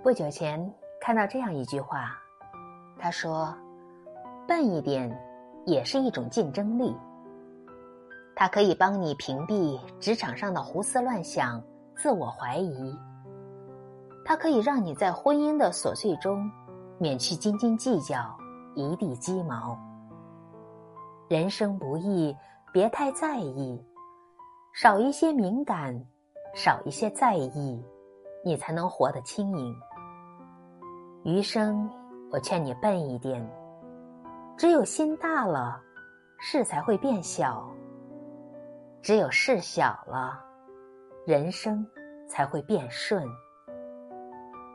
不久前看到这样一句话，他说：“笨一点也是一种竞争力。它可以帮你屏蔽职场上的胡思乱想、自我怀疑。它可以让你在婚姻的琐碎中免去斤斤计较、一地鸡毛。人生不易，别太在意，少一些敏感，少一些在意，你才能活得轻盈。”余生，我劝你笨一点。只有心大了，事才会变小；只有事小了，人生才会变顺。